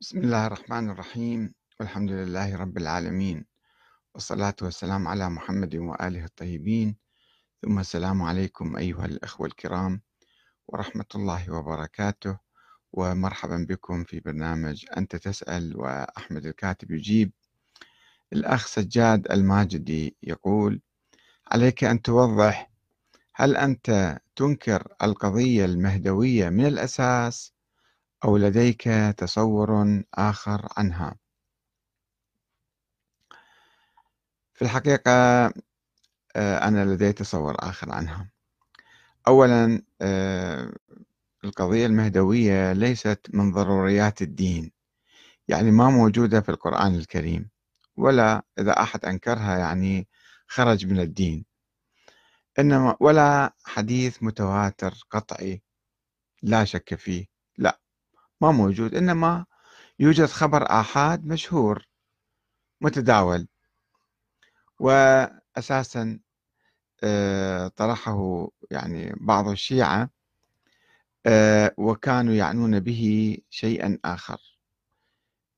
بسم الله الرحمن الرحيم. والحمد لله رب العالمين. والصلاة والسلام على محمد وآله الطيبين. ثم السلام عليكم أيها الأخوة الكرام ورحمة الله وبركاته. ومرحبا بكم في برنامج أنت تسأل وأحمد الكاتب يجيب. الأخ سجاد الماجدي يقول عليك أن توضح هل أنت تنكر القضية المهدوية من الأساس أو لديك تصور آخر عنها. في الحقيقة آه، أنا لدي تصور آخر عنها. أولا آه، القضية المهدوية ليست من ضروريات الدين يعني ما موجودة في القرآن الكريم ولا إذا أحد أنكرها يعني خرج من الدين. إنما ولا حديث متواتر قطعي لا شك فيه. ما موجود إنما يوجد خبر آحاد مشهور متداول. وأساسا آه، طرحه يعني بعض الشيعة آه، وكانوا يعنون به شيئا آخر.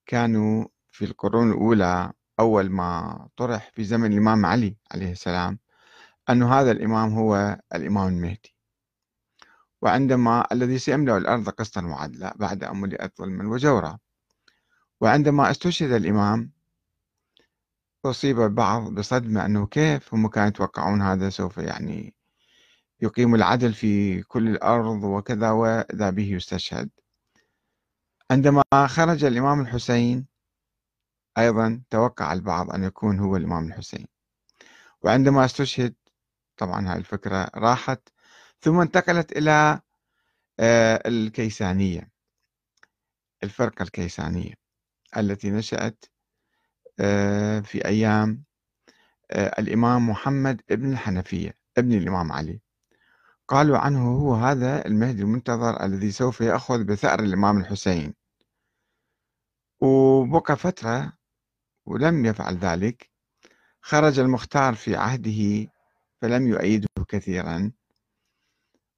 كانوا في القرون الأولى أول ما طرح في زمن الإمام علي عليه السلام أن هذا الإمام هو الإمام المهدي. وعندما الذي سيملأ الأرض قسطا وعدلا بعد أن ملئت ظلما وجورا. وعندما استشهد الإمام أصيب البعض بصدمة أنه كيف هم كانوا يتوقعون هذا سوف يعني يقيم العدل في كل الأرض وكذا وإذا به يستشهد. عندما خرج الإمام الحسين أيضا توقع البعض أن يكون هو الإمام الحسين. وعندما استشهد طبعا هاي الفكرة راحت ثم انتقلت إلى آه، الكيسانية الفرقة الكيسانية التي نشأت آه، في أيام آه، الإمام محمد ابن الحنفية ابن الإمام علي. قالوا عنه هو هذا المهدي المنتظر الذي سوف يأخذ بثأر الإمام الحسين. وبقى فترة ولم يفعل ذلك خرج المختار في عهده فلم يؤيده كثيرا.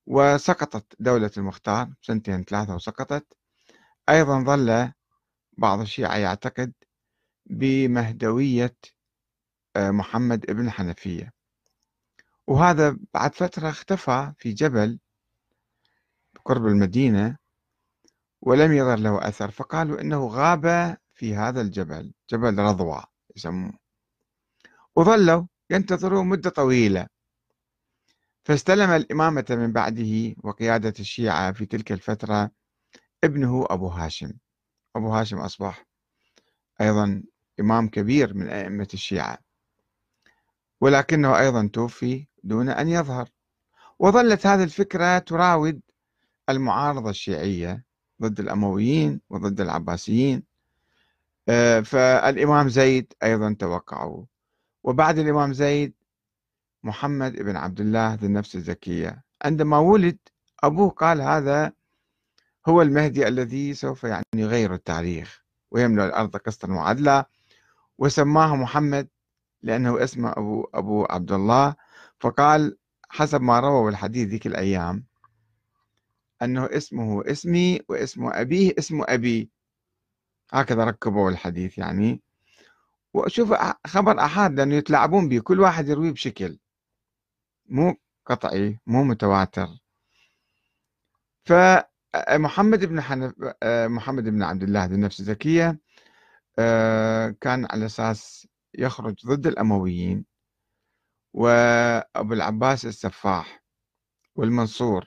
وسقطت دولة المختار سنتين ثلاثة وسقطت. أيضا ظل بعض الشيعة يعتقد بمهدوية آه، محمد ابن حنفية. وهذا بعد فترة اختفى في جبل قرب المدينة ولم يظهر له أثر فقالوا إنه غاب في هذا الجبل جبل رضوى يسموه. وظلوا ينتظروا مدة طويلة. فاستلم الإمامة من بعده وقيادة الشيعة في تلك الفترة ابنه أبو هاشم. أبو هاشم أصبح أيضا إمام كبير من أئمة الشيعة ولكنه أيضا توفي دون أن يظهر. وظلت هذه الفكرة تراود المعارضة الشيعية ضد الأمويين وضد العباسيين. آه، فالإمام زيد أيضا توقعوا. وبعد الإمام زيد محمد بن عبد الله ذي النفس الزكية. عندما ولد أبوه قال هذا هو المهدي الذي سوف يعني يغير التاريخ ويملأ الأرض قسطا وعدلا وسماه محمد لأنه اسمه أبو, أبو عبد الله. فقال حسب ما رووا الحديث ذيك الأيام أنه اسمه اسمي واسم أبيه اسم أبي. هكذا ركبوا الحديث يعني. وشوف خبر أحد لأنه يتلاعبون به كل واحد يرويه بشكل. مو قطعي مو متواتر. فمحمد بن حنف محمد بن عبد الله ذي النفس الزكية آه، كان على أساس يخرج ضد الأمويين وأبو العباس السفاح والمنصور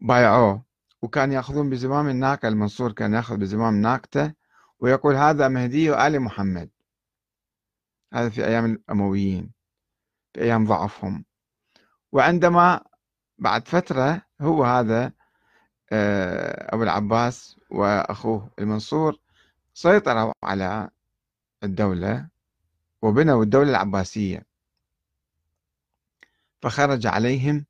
بايعوه وكان يأخذون بزمام الناقة المنصور كان يأخذ بزمام ناقته ويقول هذا مهدي آل محمد. هذا في أيام الأمويين في أيام ضعفهم. وعندما بعد فترة هو هذا آه، أبو العباس وأخوه المنصور سيطروا على الدولة وبنوا الدولة العباسية. فخرج عليهم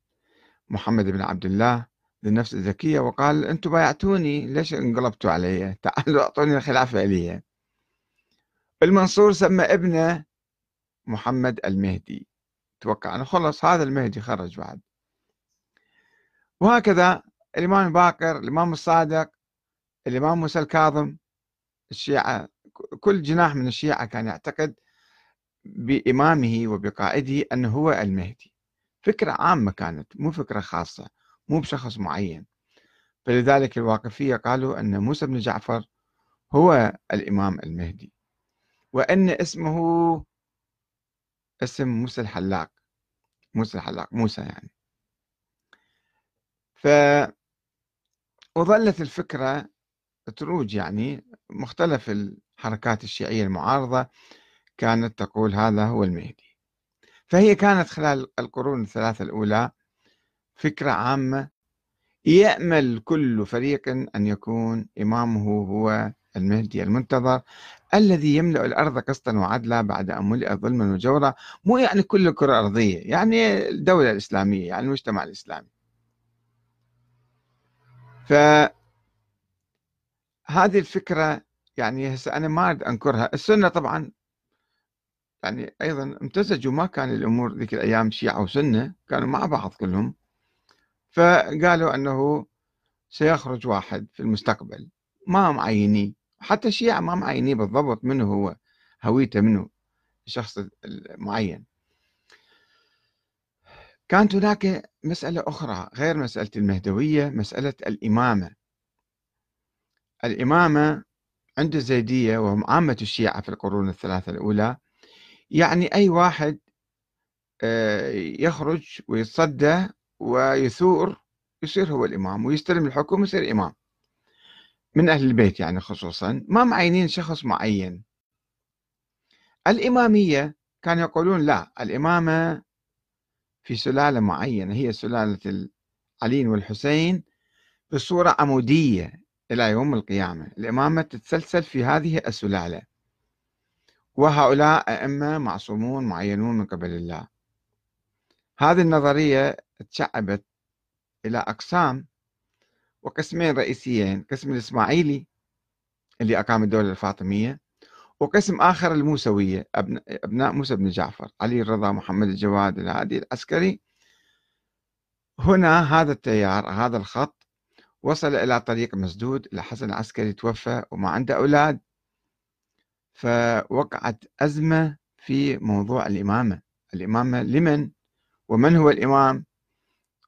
محمد بن عبد الله للنفس الزكية وقال أنتم بايعتوني ليش انقلبتوا علي؟ تعالوا أعطوني الخلافة لي المنصور سمى ابنه محمد المهدي. توقع أنه خلص هذا المهدي خرج بعد. وهكذا الإمام الباقر الإمام الصادق الإمام موسى الكاظم الشيعة كل جناح من الشيعة كان يعتقد بإمامه وبقائده أنه هو المهدي. فكرة عامة كانت مو فكرة خاصة مو بشخص معين. فلذلك الواقفية قالوا أن موسى بن جعفر هو الإمام المهدي. وأن اسمه اسم موسى الحلاق موسى الحلاق موسى يعني. ف وظلت الفكرة تروج يعني مختلف الحركات الشيعية المعارضة كانت تقول هذا هو المهدي. فهي كانت خلال القرون الثلاثة الأولى فكرة عامة يأمل كل فريق أن يكون إمامه هو المهدي المنتظر الذي يملأ الأرض قسطا وعدلا بعد أن ملئ ظلما وجورا مو يعني كل الكرة الأرضية يعني الدولة الإسلامية يعني المجتمع الإسلامي. فهذه الفكرة يعني هسه أنا ما أريد أنكرها. السنة طبعا يعني أيضا امتزجوا ما كان الأمور ذيك الأيام شيعة وسنة كانوا مع بعض كلهم. فقالوا أنه سيخرج واحد في المستقبل ما معينين. حتى الشيعة ما معينين بالضبط منه هو هويته منه الشخص المعين كانت هناك مسألة أخرى غير مسألة المهدوية مسألة الإمامة. الإمامة عند الزيدية وهم عامة الشيعة في القرون الثلاثة الأولى. يعني أي واحد آه، يخرج ويتصدى ويثور يصير هو الإمام ويستلم الحكم ويصير إمام. من أهل البيت يعني خصوصا ما معينين شخص معين. الإمامية كانوا يقولون لا الإمامة في سلالة معينة هي سلالة علي والحسين بصورة عمودية إلى يوم القيامة. الإمامة تتسلسل في هذه السلالة. وهؤلاء أئمة معصومون معينون من قبل الله. هذه النظرية تشعبت إلى أقسام وقسمين رئيسيين قسم الإسماعيلي اللي أقام الدولة الفاطمية وقسم آخر الموسوية أبناء موسى بن جعفر علي الرضا محمد الجواد الهادي العسكري. هنا هذا التيار هذا الخط وصل إلى طريق مسدود الحسن العسكري توفى وما عنده أولاد. فوقعت أزمة في موضوع الإمامة. الإمامة لمن؟ ومن هو الإمام؟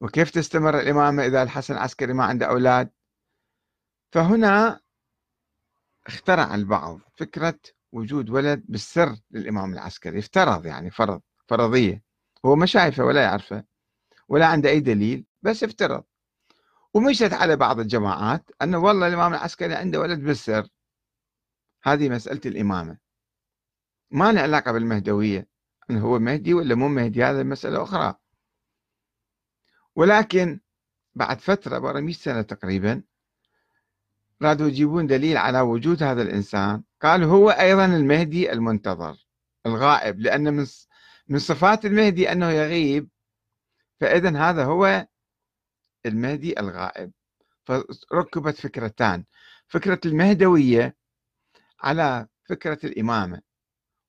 وكيف تستمر الإمامة إذا الحسن العسكري ما عنده أولاد؟ فهنا اخترع البعض فكرة وجود ولد بالسر للإمام العسكري افترض يعني فرض فرضية. هو ما شايفه ولا يعرفه ولا عنده أي دليل بس افترض. ومشت على بعض الجماعات أنه والله الإمام العسكري عنده ولد بالسر. هذه مسألة الإمامة. ما له علاقة بالمهدوية أنه هو مهدي ولا مو مهدي هذا مسألة أخرى. ولكن بعد فترة بعد 100 سنة تقريبا رادوا يجيبون دليل على وجود هذا الإنسان. قال هو أيضا المهدي المنتظر الغائب لأن من من صفات المهدي أنه يغيب فإذا هذا هو المهدي الغائب. فركبت فكرتان فكرة المهدوية على فكرة الإمامة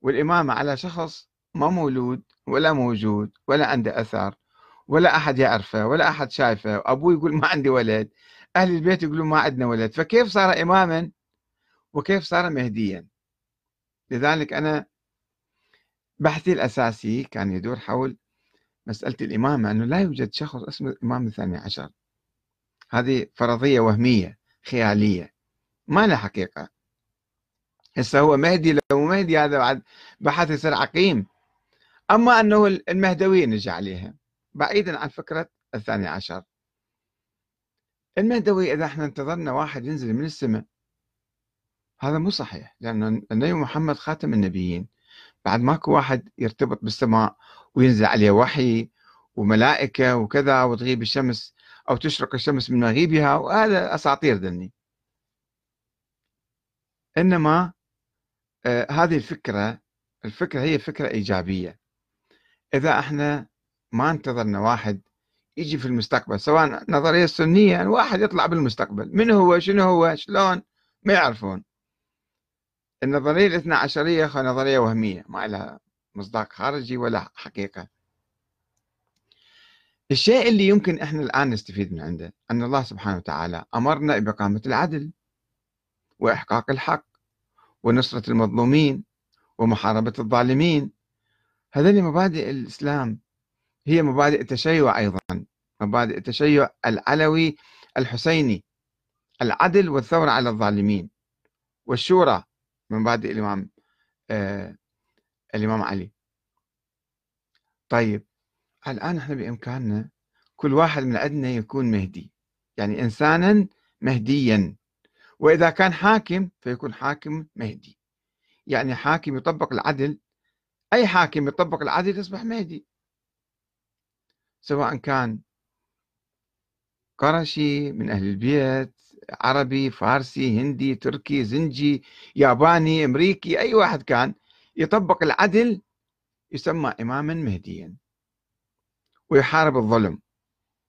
والإمامة على شخص ما مولود ولا موجود ولا عنده أثر. ولا أحد يعرفه ولا أحد شايفه أبوه يقول ما عندي ولد أهل البيت يقولون ما عندنا ولد فكيف صار إماما وكيف صار مهديا؟ لذلك أنا بحثي الأساسي كان يدور حول مسألة الإمامة أنه لا يوجد شخص اسمه الإمام الثاني عشر. هذه فرضية وهمية خيالية ما لها حقيقة. هسه هو مهدي لو مهدي هذا بعد بحث يصير عقيم. أما أنه المهدوية نجي عليها. بعيدا عن فكرة الثاني عشر. المهدوي إذا إحنا انتظرنا واحد ينزل من السماء. هذا مو صحيح لأن النبي محمد خاتم النبيين. بعد ماكو واحد يرتبط بالسماء وينزل عليه وحي وملائكة وكذا وتغيب الشمس أو تشرق الشمس من مغيبها وهذا أساطير ذني. إنما آه هذه الفكرة الفكرة هي فكرة إيجابية. إذا إحنا ما انتظرنا واحد يجي في المستقبل سواء نظرية سنية واحد يطلع بالمستقبل. من هو؟ شنو هو؟ شلون؟ ما يعرفون. النظرية الاثنى عشرية نظرية وهمية ما لها مصداق خارجي ولا حقيقة. الشيء اللي يمكن إحنا الآن نستفيد من عنده أن الله سبحانه وتعالى أمرنا بإقامة العدل وإحقاق الحق ونصرة المظلومين ومحاربة الظالمين. هذه مبادئ الإسلام هي مبادئ التشيع أيضا مبادئ التشيع العلوي الحسيني العدل والثورة على الظالمين والشورى مبادئ الإمام آه الإمام علي. طيب الآن إحنا بإمكاننا كل واحد من عندنا يكون مهدي يعني إنسانا مهديا وإذا كان حاكم فيكون حاكم مهدي. يعني حاكم يطبق العدل أي حاكم يطبق العدل يصبح مهدي. سواء كان قرشي من أهل البيت عربي فارسي هندي تركي زنجي ياباني أمريكي أي واحد كان يطبق العدل يسمى إماما مهديا. ويحارب الظلم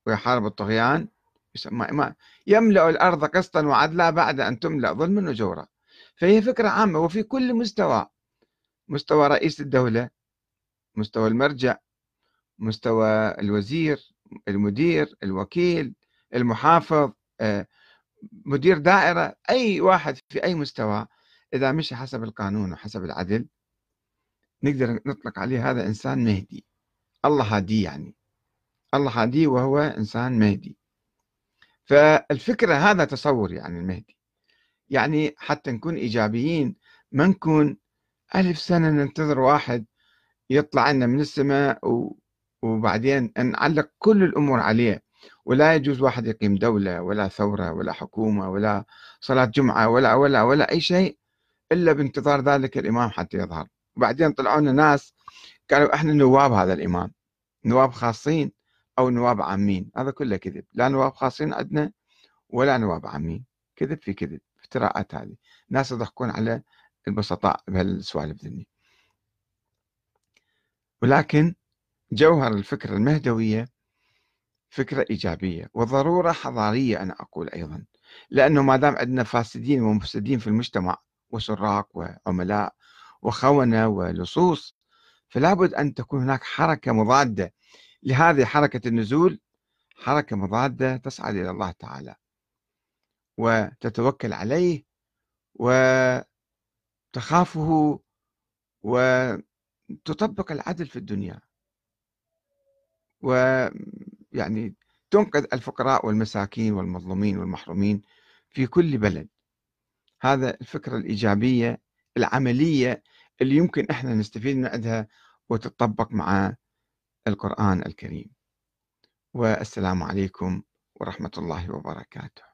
ويحارب الطغيان يسمى إمام. يملأ الأرض قسطا وعدلا بعد أن تملأ ظلما وجورا. فهي فكرة عامة وفي كل مستوى مستوى رئيس الدولة مستوى المرجع مستوى الوزير المدير الوكيل المحافظ آه، مدير دائرة أي واحد في أي مستوى إذا مشي حسب القانون وحسب العدل نقدر نطلق عليه هذا إنسان مهدي. الله هاديه يعني. الله هاديه وهو إنسان مهدي. فالفكرة هذا تصور يعني المهدي. يعني حتى نكون إيجابيين ما نكون ألف سنة ننتظر واحد يطلع لنا من السماء وبعدين نعلق كل الأمور عليه. ولا يجوز واحد يقيم دولة ولا ثورة ولا حكومة ولا صلاة جمعة ولا ولا ولا أي شيء إلا بانتظار ذلك الإمام حتى يظهر. وبعدين طلعوا لنا ناس قالوا إحنا نواب هذا الإمام. نواب خاصين أو نواب عامين. هذا كله كذب. لا نواب خاصين عندنا ولا نواب عامين. كذب في كذب. افتراءات هذه. ناس يضحكون على البسطاء بهالسوالف ذني. ولكن جوهر الفكرة المهدوية فكرة إيجابية وضرورة حضارية أنا أقول أيضا لأنه ما دام عندنا فاسدين ومفسدين في المجتمع وسراق وعملاء وخونة ولصوص فلا بد أن تكون هناك حركة مضادة. لهذه حركة النزول حركة مضادة تصعد إلى الله تعالى وتتوكل عليه وتخافه وتطبق العدل في الدنيا. ويعني تنقذ الفقراء والمساكين والمظلومين والمحرومين في كل بلد. هذا الفكرة الإيجابية العملية اللي يمكن إحنا نستفيد من عندها وتطبق مع القرآن الكريم. والسلام عليكم ورحمة الله وبركاته.